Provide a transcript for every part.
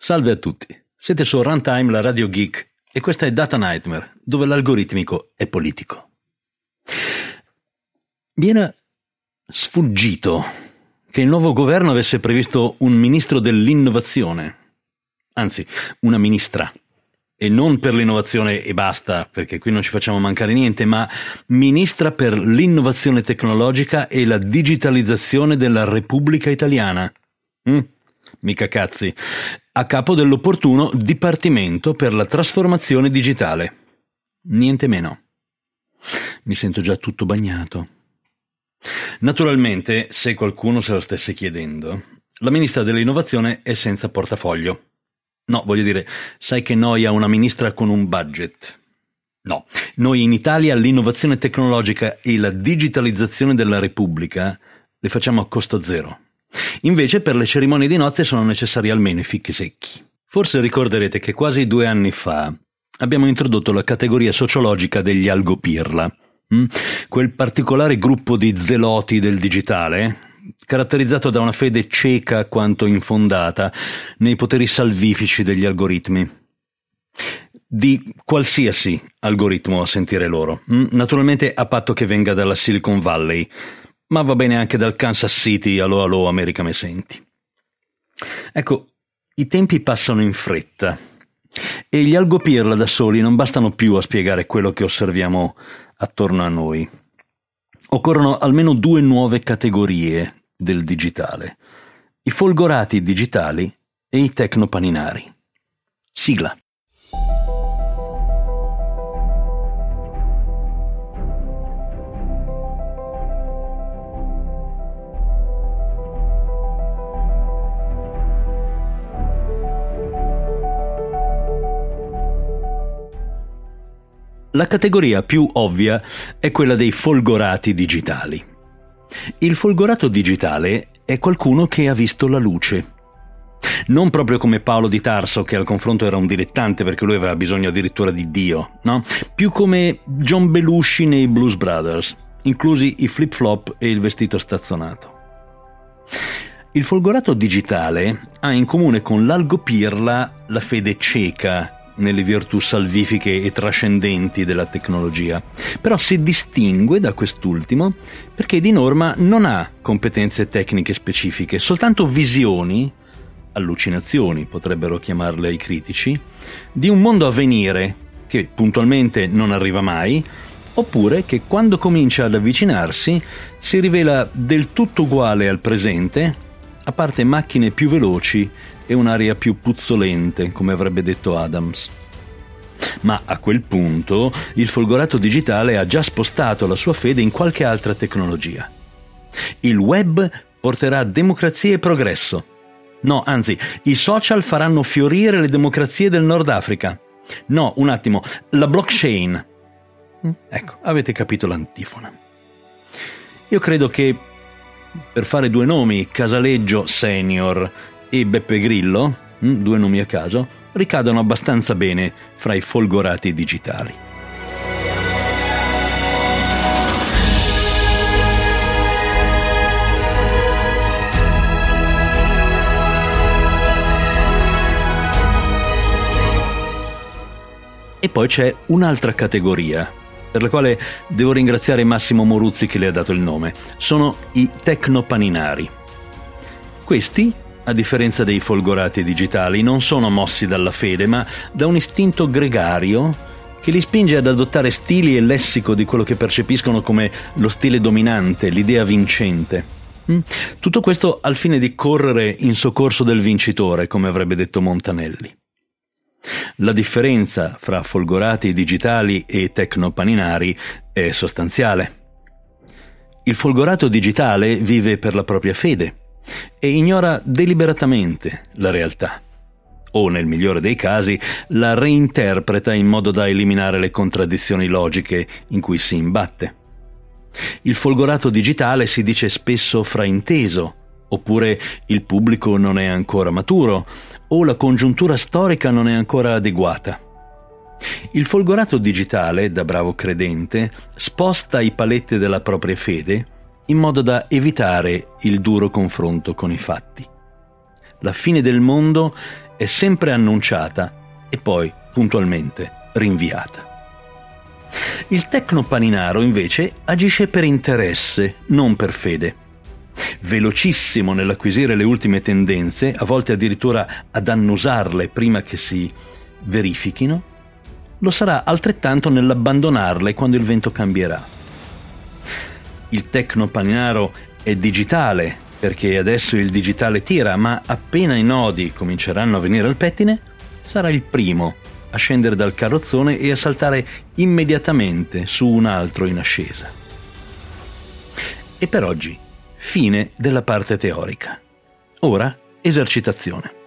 Salve a tutti, siete su Runtime, la radio geek, e questa è Data Nightmare, dove l'algoritmico è politico. Mi era sfuggito che il nuovo governo avesse previsto un ministro dell'innovazione, anzi, una ministra e non per l'innovazione e basta, perché qui non ci facciamo mancare niente, ma ministra per l'innovazione tecnologica e la digitalizzazione della Repubblica Italiana. Mm, mica cazzi. A capo dell'opportuno Dipartimento per la trasformazione digitale. Niente meno. Mi sento già tutto bagnato. Naturalmente, se qualcuno se lo stesse chiedendo, la ministra dell'innovazione è senza portafoglio. No, voglio dire, sai che noia una ministra con un budget. No, noi in Italia l'innovazione tecnologica e la digitalizzazione della Repubblica le facciamo a costo zero. Invece per le cerimonie di nozze sono necessari almeno i fichi secchi. Forse ricorderete che quasi due anni fa abbiamo introdotto la categoria sociologica degli algopirla, hm? quel particolare gruppo di zeloti del digitale caratterizzato da una fede cieca quanto infondata nei poteri salvifici degli algoritmi. Di qualsiasi algoritmo a sentire loro, mm, naturalmente a patto che venga dalla Silicon Valley, ma va bene anche dal Kansas City, allo allo America me senti. Ecco, i tempi passano in fretta e gli algopirla da soli non bastano più a spiegare quello che osserviamo attorno a noi. Occorrono almeno due nuove categorie del digitale, i folgorati digitali e i tecnopaninari. Sigla. La categoria più ovvia è quella dei folgorati digitali. Il folgorato digitale è qualcuno che ha visto la luce. Non proprio come Paolo di Tarso, che al confronto era un dilettante perché lui aveva bisogno addirittura di Dio, no? Più come John Belushi nei Blues Brothers, inclusi i flip-flop e il vestito stazzonato. Il folgorato digitale ha in comune con l'algopirla la fede cieca nelle virtù salvifiche e trascendenti della tecnologia, però si distingue da quest'ultimo perché di norma non ha competenze tecniche specifiche, soltanto visioni, allucinazioni potrebbero chiamarle i critici, di un mondo a venire che puntualmente non arriva mai, oppure che quando comincia ad avvicinarsi si rivela del tutto uguale al presente, a parte macchine più veloci e un'aria più puzzolente, come avrebbe detto Adams. Ma a quel punto il folgorato digitale ha già spostato la sua fede in qualche altra tecnologia. Il web porterà democrazia e progresso. No, anzi, i social faranno fiorire le democrazie del Nord Africa. No, un attimo, la blockchain. Mm, ecco, avete capito l'antifona. Io credo che per fare due nomi, Casaleggio Senior e Beppe Grillo, mm, due nomi a caso, ricadono abbastanza bene fra i folgorati digitali. E poi c'è un'altra categoria, per la quale devo ringraziare Massimo Moruzzi che le ha dato il nome. Sono i tecnopaninari. Questi a differenza dei folgorati digitali, non sono mossi dalla fede, ma da un istinto gregario che li spinge ad adottare stili e lessico di quello che percepiscono come lo stile dominante, l'idea vincente. Mm? Tutto questo al fine di correre in soccorso del vincitore, come avrebbe detto Montanelli. La differenza fra folgorati digitali e tecnopaninari è sostanziale. Il folgorato digitale vive per la propria fede, e ignora deliberatamente la realtà o nel migliore dei casi la reinterpreta in modo da eliminare le contraddizioni logiche in cui si imbatte. Il folgorato digitale si dice spesso frainteso, oppure il pubblico non è ancora maturo, o la congiuntura storica non è ancora adeguata. Il folgorato digitale, da bravo credente, sposta i paletti della propria fede in modo da evitare il duro confronto con i fatti. La fine del mondo è sempre annunciata e poi puntualmente rinviata. Il tecnopaninaro invece agisce per interesse, non per fede. Velocissimo nell'acquisire le ultime tendenze, a volte addirittura ad annusarle prima che si verifichino, lo sarà altrettanto nell'abbandonarle quando il vento cambierà. Il tecnopaninaro è digitale, perché adesso il digitale tira, ma appena i nodi cominceranno a venire al pettine, sarà il primo a scendere dal carrozzone e a saltare immediatamente su un altro in ascesa. E per oggi, fine della parte teorica. Ora, esercitazione.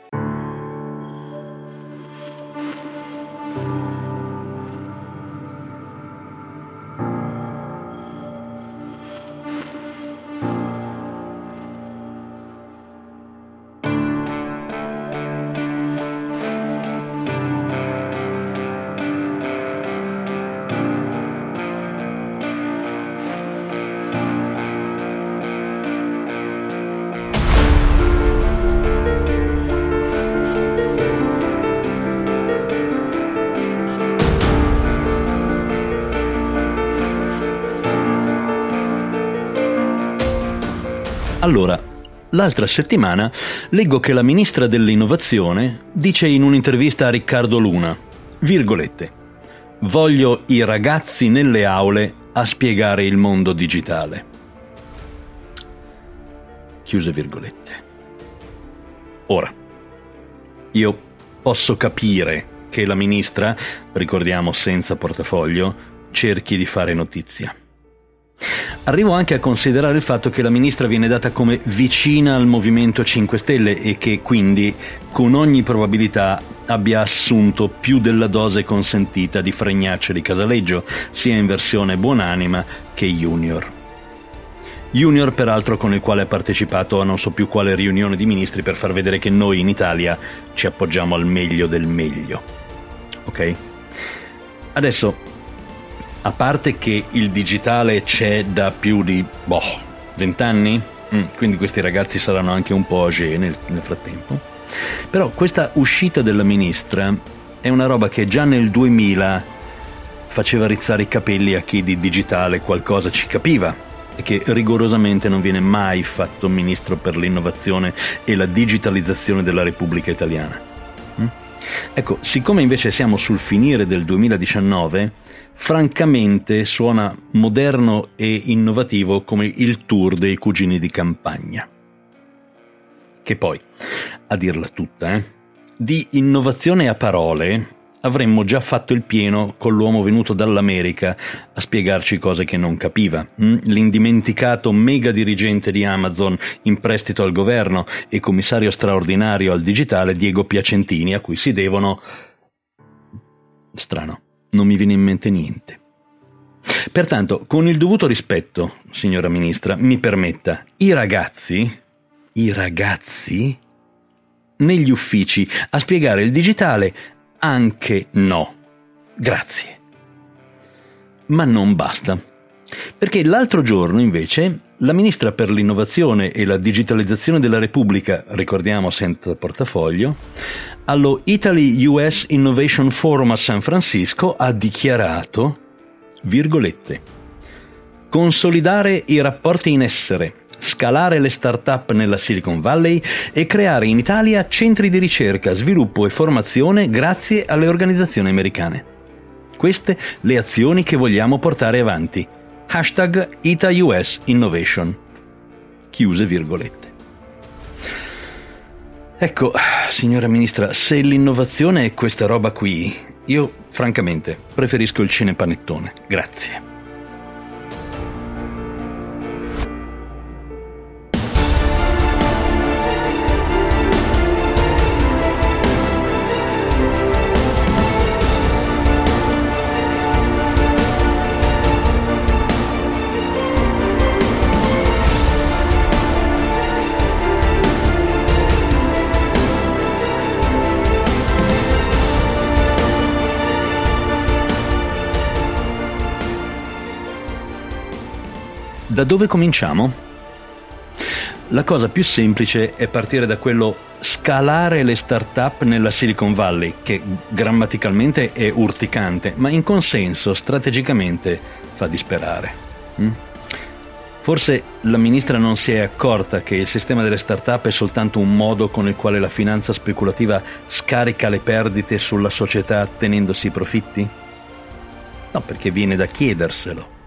Allora, l'altra settimana leggo che la ministra dell'innovazione dice in un'intervista a Riccardo Luna, virgolette, voglio i ragazzi nelle aule a spiegare il mondo digitale. Chiuse virgolette. Ora, io posso capire che la ministra, ricordiamo senza portafoglio, cerchi di fare notizia. Arrivo anche a considerare il fatto che la ministra viene data come vicina al Movimento 5 Stelle e che quindi con ogni probabilità abbia assunto più della dose consentita di fregnacce di Casaleggio, sia in versione buonanima che junior. Junior peraltro con il quale ha partecipato a non so più quale riunione di ministri per far vedere che noi in Italia ci appoggiamo al meglio del meglio. Ok? Adesso a parte che il digitale c'è da più di boh, 20 anni, mm, quindi questi ragazzi saranno anche un po' age nel, nel frattempo. Però questa uscita della ministra è una roba che già nel 2000 faceva rizzare i capelli a chi di digitale qualcosa ci capiva e che rigorosamente non viene mai fatto ministro per l'innovazione e la digitalizzazione della Repubblica Italiana. Ecco, siccome invece siamo sul finire del 2019, francamente suona moderno e innovativo come il tour dei cugini di campagna. Che poi, a dirla tutta, eh, di innovazione a parole avremmo già fatto il pieno con l'uomo venuto dall'America a spiegarci cose che non capiva. Hm? L'indimenticato mega dirigente di Amazon in prestito al governo e commissario straordinario al digitale Diego Piacentini, a cui si devono... strano non mi viene in mente niente. Pertanto, con il dovuto rispetto, signora Ministra, mi permetta, i ragazzi, i ragazzi, negli uffici a spiegare il digitale, anche no. Grazie. Ma non basta. Perché l'altro giorno, invece, la ministra per l'innovazione e la digitalizzazione della Repubblica, ricordiamo senza portafoglio, allo Italy US Innovation Forum a San Francisco ha dichiarato, virgolette, consolidare i rapporti in essere, scalare le start-up nella Silicon Valley e creare in Italia centri di ricerca, sviluppo e formazione grazie alle organizzazioni americane. Queste le azioni che vogliamo portare avanti hashtag ItaUS Innovation. Chiuse virgolette. Ecco, signora Ministra, se l'innovazione è questa roba qui, io francamente preferisco il cinepanettone. Grazie. Da dove cominciamo? La cosa più semplice è partire da quello scalare le start-up nella Silicon Valley, che grammaticalmente è urticante, ma in consenso strategicamente fa disperare. Mm? Forse la ministra non si è accorta che il sistema delle start-up è soltanto un modo con il quale la finanza speculativa scarica le perdite sulla società tenendosi i profitti? No, perché viene da chiederselo.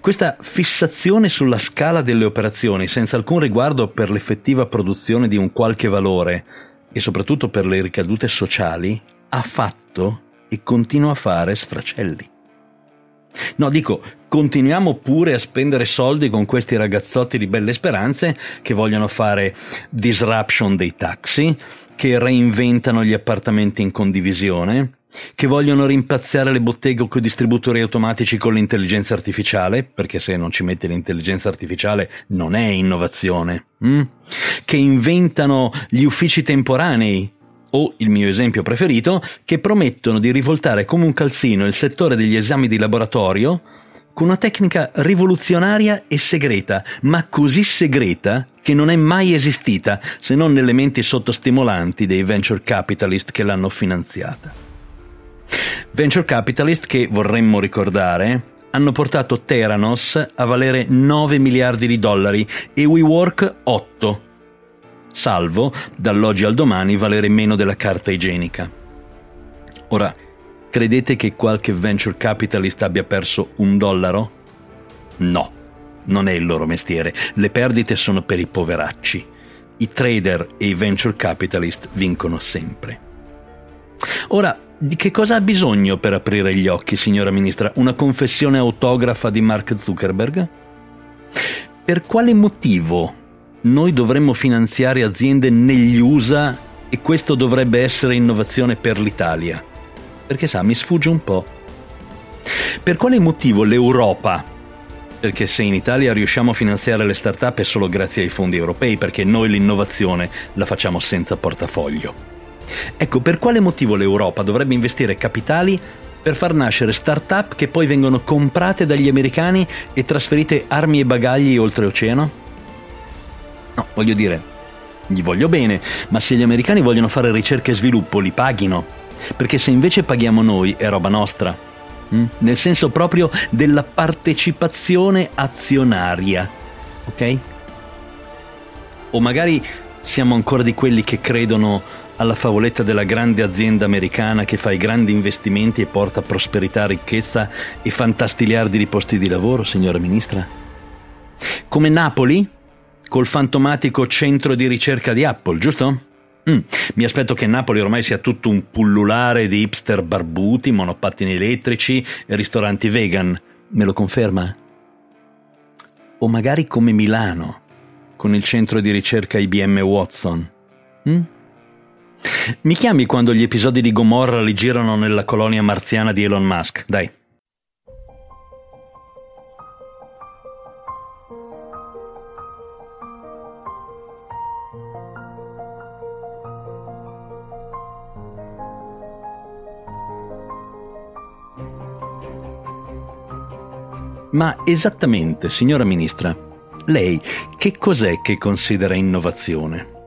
Questa fissazione sulla scala delle operazioni, senza alcun riguardo per l'effettiva produzione di un qualche valore e soprattutto per le ricadute sociali, ha fatto e continua a fare sfracelli. No, dico, continuiamo pure a spendere soldi con questi ragazzotti di belle speranze che vogliono fare disruption dei taxi, che reinventano gli appartamenti in condivisione, che vogliono rimpazzare le botteghe con i distributori automatici con l'intelligenza artificiale, perché se non ci metti l'intelligenza artificiale non è innovazione, hm? che inventano gli uffici temporanei, o il mio esempio preferito, che promettono di rivoltare come un calzino il settore degli esami di laboratorio con una tecnica rivoluzionaria e segreta, ma così segreta che non è mai esistita se non nelle menti sottostimolanti dei venture capitalist che l'hanno finanziata. Venture capitalist che, vorremmo ricordare, hanno portato Theranos a valere 9 miliardi di dollari e WeWork 8, salvo dall'oggi al domani valere meno della carta igienica. Ora, credete che qualche venture capitalist abbia perso un dollaro? No, non è il loro mestiere, le perdite sono per i poveracci. I trader e i venture capitalist vincono sempre. Ora, di che cosa ha bisogno per aprire gli occhi, signora Ministra? Una confessione autografa di Mark Zuckerberg? Per quale motivo noi dovremmo finanziare aziende negli USA e questo dovrebbe essere innovazione per l'Italia? Perché sa, mi sfugge un po'. Per quale motivo l'Europa? Perché se in Italia riusciamo a finanziare le start-up è solo grazie ai fondi europei, perché noi l'innovazione la facciamo senza portafoglio. Ecco, per quale motivo l'Europa dovrebbe investire capitali per far nascere start-up che poi vengono comprate dagli americani e trasferite armi e bagagli oltreoceano? No, voglio dire, gli voglio bene, ma se gli americani vogliono fare ricerca e sviluppo, li paghino. Perché se invece paghiamo noi è roba nostra. Mm? Nel senso proprio della partecipazione azionaria. Ok? O magari siamo ancora di quelli che credono alla favoletta della grande azienda americana che fa i grandi investimenti e porta prosperità, ricchezza e fantastiliardi di posti di lavoro, signora Ministra? Come Napoli, col fantomatico centro di ricerca di Apple, giusto? Mm. Mi aspetto che Napoli ormai sia tutto un pullulare di hipster barbuti, monopattini elettrici e ristoranti vegan. Me lo conferma? O magari come Milano, con il centro di ricerca IBM Watson. Mm? Mi chiami quando gli episodi di Gomorra li girano nella colonia marziana di Elon Musk, dai. Ma esattamente, signora Ministra, lei che cos'è che considera innovazione?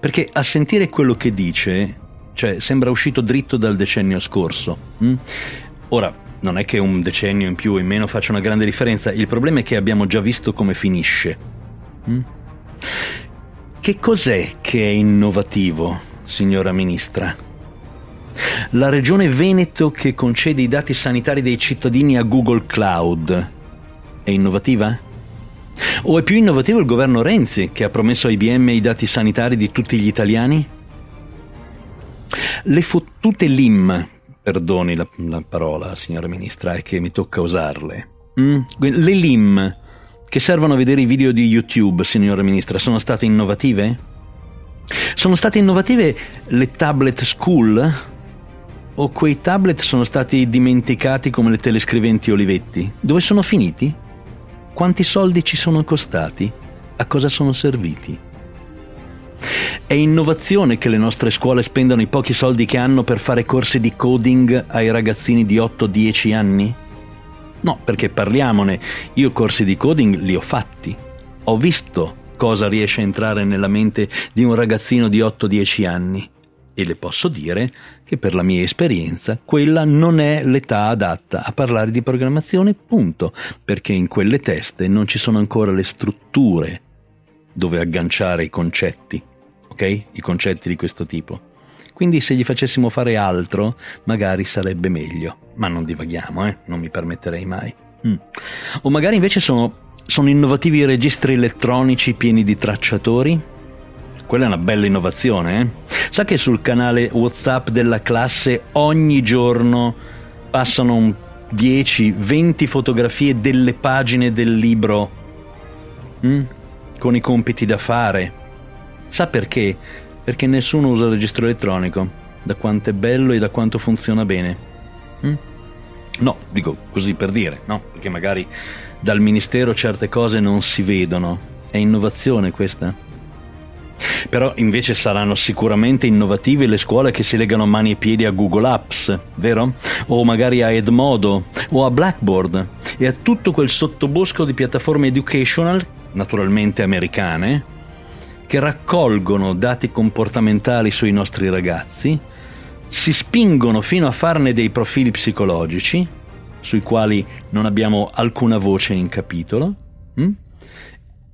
Perché a sentire quello che dice, cioè, sembra uscito dritto dal decennio scorso. Hm? Ora, non è che un decennio in più o in meno faccia una grande differenza, il problema è che abbiamo già visto come finisce. Hm? Che cos'è che è innovativo, signora Ministra? La regione Veneto che concede i dati sanitari dei cittadini a Google Cloud è innovativa? O è più innovativo il governo Renzi che ha promesso a IBM i dati sanitari di tutti gli italiani? Le fottute LIM, perdoni la, la parola signora ministra, è che mi tocca usarle. Mm? Le LIM che servono a vedere i video di YouTube, signora ministra, sono state innovative? Sono state innovative le tablet school? O quei tablet sono stati dimenticati come le telescriventi Olivetti? Dove sono finiti? Quanti soldi ci sono costati? A cosa sono serviti? È innovazione che le nostre scuole spendano i pochi soldi che hanno per fare corsi di coding ai ragazzini di 8-10 anni? No, perché parliamone, io corsi di coding li ho fatti. Ho visto cosa riesce a entrare nella mente di un ragazzino di 8-10 anni. E le posso dire che per la mia esperienza quella non è l'età adatta a parlare di programmazione, punto, perché in quelle teste non ci sono ancora le strutture dove agganciare i concetti, ok? I concetti di questo tipo. Quindi se gli facessimo fare altro, magari sarebbe meglio. Ma non divaghiamo, eh? Non mi permetterei mai. Mm. O magari invece sono, sono innovativi i registri elettronici pieni di tracciatori? Quella è una bella innovazione, eh? Sa che sul canale WhatsApp della classe ogni giorno passano 10-20 fotografie delle pagine del libro mm? con i compiti da fare? Sa perché? perché nessuno usa il registro elettronico, da quanto è bello e da quanto funziona bene. Mm? No, dico così per dire, no? Perché magari dal ministero certe cose non si vedono. È innovazione questa. Però invece saranno sicuramente innovative le scuole che si legano mani e piedi a Google Apps, vero? O magari a Edmodo o a Blackboard e a tutto quel sottobosco di piattaforme educational, naturalmente americane, che raccolgono dati comportamentali sui nostri ragazzi, si spingono fino a farne dei profili psicologici, sui quali non abbiamo alcuna voce in capitolo, hm?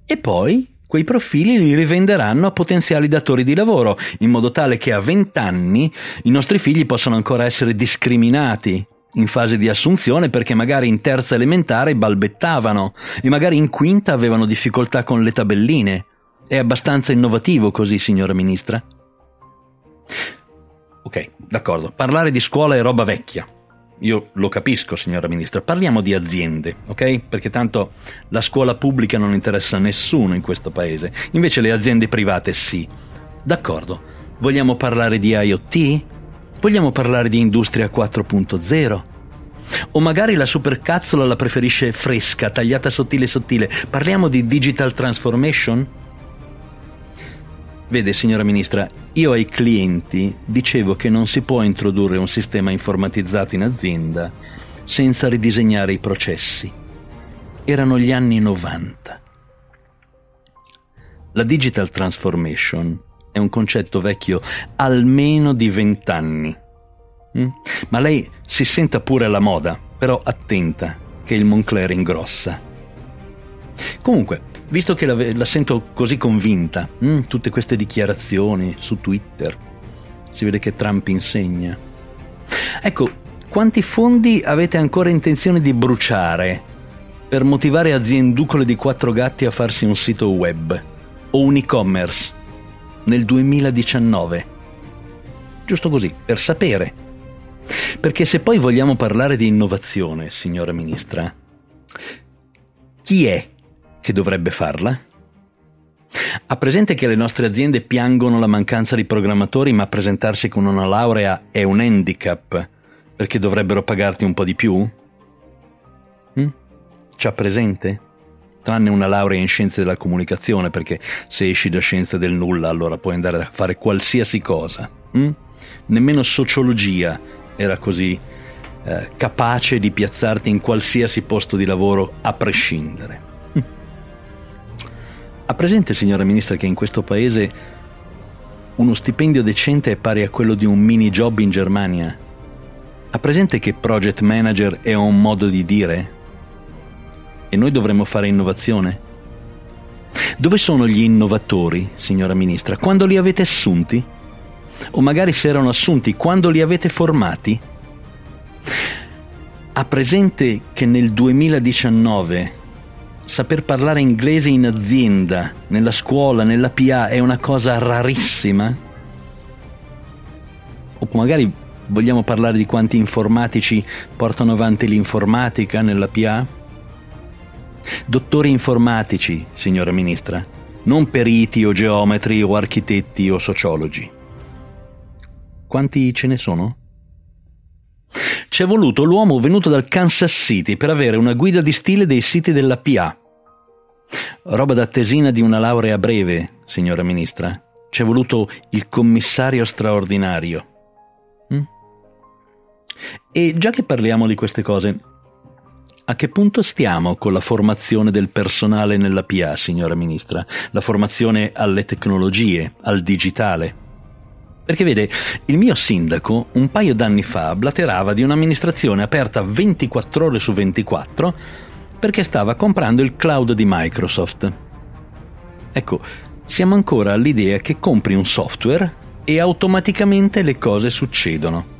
e poi quei profili li rivenderanno a potenziali datori di lavoro, in modo tale che a 20 anni i nostri figli possano ancora essere discriminati in fase di assunzione perché magari in terza elementare balbettavano e magari in quinta avevano difficoltà con le tabelline è abbastanza innovativo così, signora ministra? Ok, d'accordo. Parlare di scuola è roba vecchia. Io lo capisco, signora ministra. Parliamo di aziende, ok? Perché tanto la scuola pubblica non interessa a nessuno in questo paese. Invece le aziende private sì. D'accordo. Vogliamo parlare di IoT? Vogliamo parlare di industria 4.0? O magari la supercazzola la preferisce fresca, tagliata sottile sottile. Parliamo di digital transformation? Vede, signora Ministra, io ai clienti dicevo che non si può introdurre un sistema informatizzato in azienda senza ridisegnare i processi. Erano gli anni 90. La digital transformation è un concetto vecchio almeno di vent'anni. Mm? Ma lei si senta pure alla moda, però attenta che il Moncler ingrossa. Comunque, visto che la, la sento così convinta, mh, mm, tutte queste dichiarazioni su Twitter, si vede che Trump insegna. Ecco, quanti fondi avete ancora intenzione di bruciare per motivare azienducole di quattro gatti a farsi un sito web o un e-commerce nel 2019? Giusto così, per sapere. Perché se poi vogliamo parlare di innovazione, signora Ministra, chi è che dovrebbe farla? Ha presente che le nostre aziende piangono la mancanza di programmatori, ma presentarsi con una laurea è un handicap perché dovrebbero pagarti un po' di più? Hm? C'ha presente? Tranne una laurea in scienze della comunicazione, perché se esci da scienze del nulla allora puoi andare a fare qualsiasi cosa. Hm? Nemmeno sociologia era così eh, capace di piazzarti in qualsiasi posto di lavoro a prescindere. Ha presente, signora Ministra, che in questo paese uno stipendio decente è pari a quello di un mini job in Germania? Ha presente che project manager è un modo di dire? E noi dovremmo fare innovazione? Dove sono gli innovatori, signora Ministra? Quando li avete assunti? O magari se erano assunti, quando li avete formati? Ha presente che nel 2019 saper parlare inglese in azienda, nella scuola, nella PA è una cosa rarissima? O magari vogliamo parlare di quanti informatici portano avanti l'informatica nella PA? Dottori informatici, signora Ministra, non periti o geometri o architetti o sociologi. Quanti ce ne sono? Ci è voluto l'uomo venuto dal Kansas City per avere una guida di stile dei siti della PA Roba da tesina di una laurea breve, signora ministra. Ci è voluto il commissario straordinario. Mm? E già che parliamo di queste cose, A che punto stiamo con la formazione del personale nella PA, signora Ministra? La formazione alle tecnologie, al digitale? Perché vede, il mio sindaco un paio d'anni fa blaterava di un'amministrazione aperta 24 ore su 24 perché stava comprando il cloud di Microsoft. Ecco, siamo ancora all'idea che compri un software e automaticamente le cose succedono.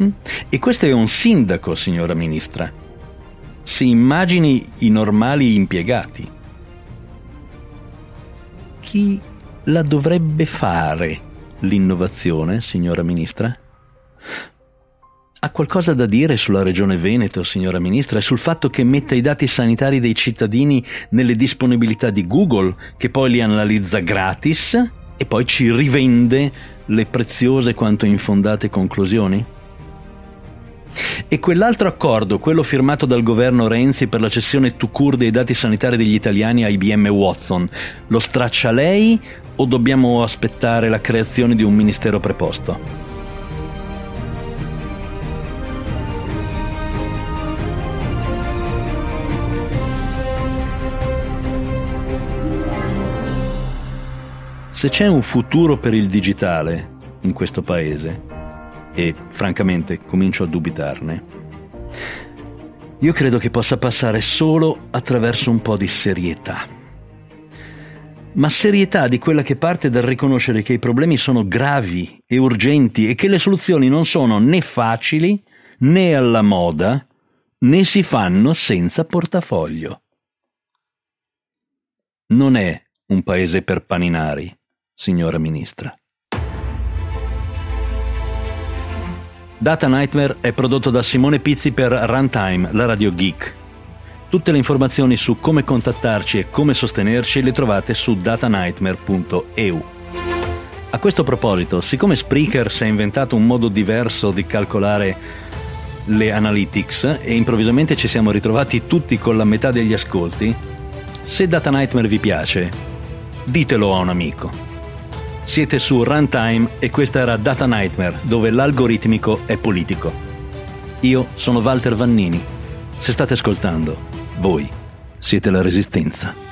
Mm? E questo è un sindaco, signora Ministra. Si immagini i normali impiegati. Chi la dovrebbe fare l'innovazione, signora Ministra? Ha qualcosa da dire sulla Regione Veneto, signora Ministra, e sul fatto che metta i dati sanitari dei cittadini nelle disponibilità di Google, che poi li analizza gratis e poi ci rivende le preziose quanto infondate conclusioni? E quell'altro accordo, quello firmato dal governo Renzi per la cessione to cure dei dati sanitari degli italiani a IBM Watson, lo straccia lei o dobbiamo aspettare la creazione di un ministero preposto? Se c'è un futuro per il digitale in questo paese, e francamente comincio a dubitarne, io credo che possa passare solo attraverso un po' di serietà. Ma serietà di quella che parte dal riconoscere che i problemi sono gravi e urgenti e che le soluzioni non sono né facili né alla moda né si fanno senza portafoglio. Non è un paese per paninari signora Ministra. Data Nightmare è prodotto da Simone Pizzi per Runtime, la radio geek. Tutte le informazioni su come contattarci e come sostenerci le trovate su datanightmare.eu. A questo proposito, siccome Spreaker si è inventato un modo diverso di calcolare le analytics e improvvisamente ci siamo ritrovati tutti con la metà degli ascolti, se Data Nightmare vi piace, ditelo a un amico. Siete su Runtime e questa era Data Nightmare, dove l'algoritmico è politico. Io sono Walter Vannini. Se state ascoltando, voi siete la resistenza.